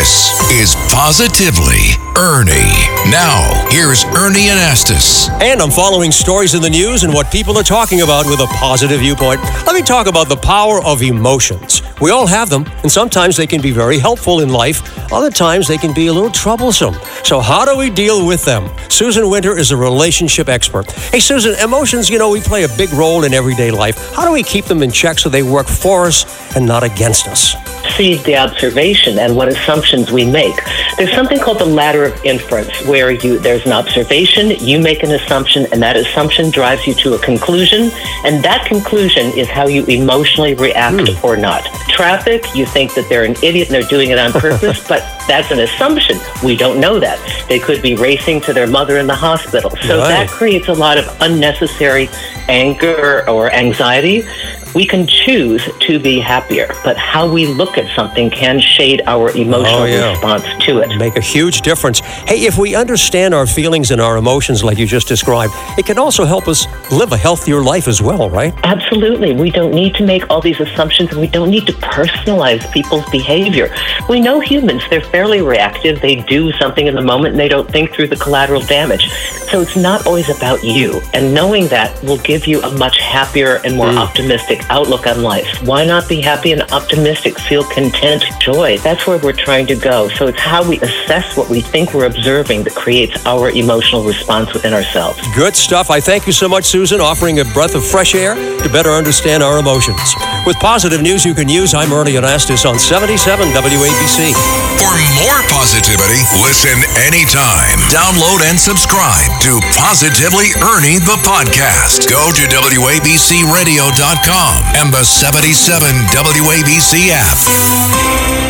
This is Positively Ernie. Now, here's Ernie Anastos. And I'm following stories in the news and what people are talking about with a positive viewpoint. Let me talk about the power of emotions. We all have them, and sometimes they can be very helpful in life. Other times they can be a little troublesome. So, how do we deal with them? Susan Winter is a relationship expert. Hey, Susan, emotions, you know, we play a big role in everyday life. How do we keep them in check so they work for us and not against us? See the observation and what assumptions we make. There's something called the ladder of inference where you there's an observation, you make an assumption, and that assumption drives you to a conclusion, and that conclusion is how you emotionally react mm. or not. Traffic, you think that they're an idiot and they're doing it on purpose, but that's an assumption. We don't know that. They could be racing to their mother in the hospital. So right. that creates a lot of unnecessary anger or anxiety we can choose to be happier, but how we look at something can shade our emotional oh, yeah. response to it. Make a huge difference. Hey, if we understand our feelings and our emotions like you just described, it can also help us live a healthier life as well, right? Absolutely. We don't need to make all these assumptions and we don't need to personalize people's behavior. We know humans, they're fairly reactive. They do something in the moment and they don't think through the collateral damage. So it's not always about you. And knowing that will give you a much happier and more mm. optimistic outlook on life. Why not be happy and optimistic, feel content, joy? That's where we're trying to go. So it's how we assess what we think we're observing that creates our emotional response within ourselves. Good stuff. I thank you so much, Susan, offering a breath of fresh air to better understand our emotions. With positive news you can use, I'm Ernie Anastos on 77 WABC. For more positivity, listen anytime. Download and subscribe to Positively Ernie the podcast. Go to WABCRadio.com and the 77 WABC app.